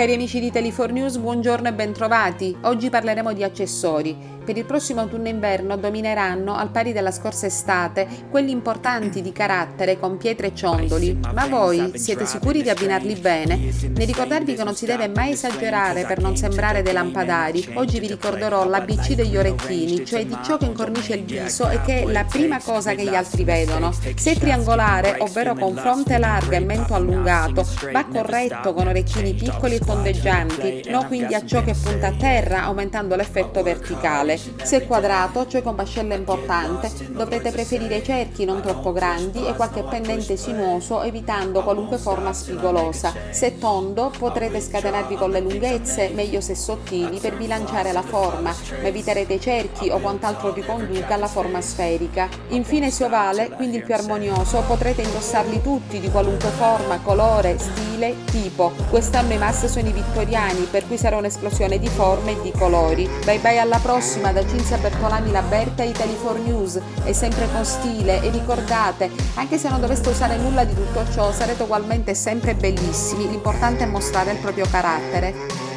Cari amici di Tele4 News, buongiorno e bentrovati. Oggi parleremo di accessori. Per il prossimo autunno-inverno domineranno, al pari della scorsa estate, quelli importanti di carattere con pietre e ciondoli. Ma voi siete sicuri di abbinarli bene? Nel ricordarvi che non si deve mai esagerare per non sembrare dei lampadari, oggi vi ricorderò l'ABC degli orecchini, cioè di ciò che incornicia il viso e che è la prima cosa che gli altri vedono. Se è triangolare, ovvero con fronte larga e mento allungato, va corretto con orecchini piccoli e tondeggianti, no quindi a ciò che punta a terra aumentando l'effetto verticale. Se è quadrato, cioè con mascella importante, dovrete preferire cerchi non troppo grandi e qualche pendente sinuoso evitando qualunque forma spigolosa. Se tondo, potrete scatenarvi con le lunghezze, meglio se sottili, per bilanciare la forma, ma eviterete cerchi o quant'altro vi conduca alla forma sferica. Infine se ovale, quindi il più armonioso, potrete indossarli tutti di qualunque forma, colore, stile, tipo. Quest'anno i mass sono i vittoriani, per cui sarà un'esplosione di forme e di colori. Bye bye alla prossima da Cinzia Bertolami Laberta Italy 4 News. E sempre con stile e ricordate, anche se non doveste usare nulla di tutto ciò, sarete ugualmente sempre bellissimi, l'importante è mostrare il proprio carattere.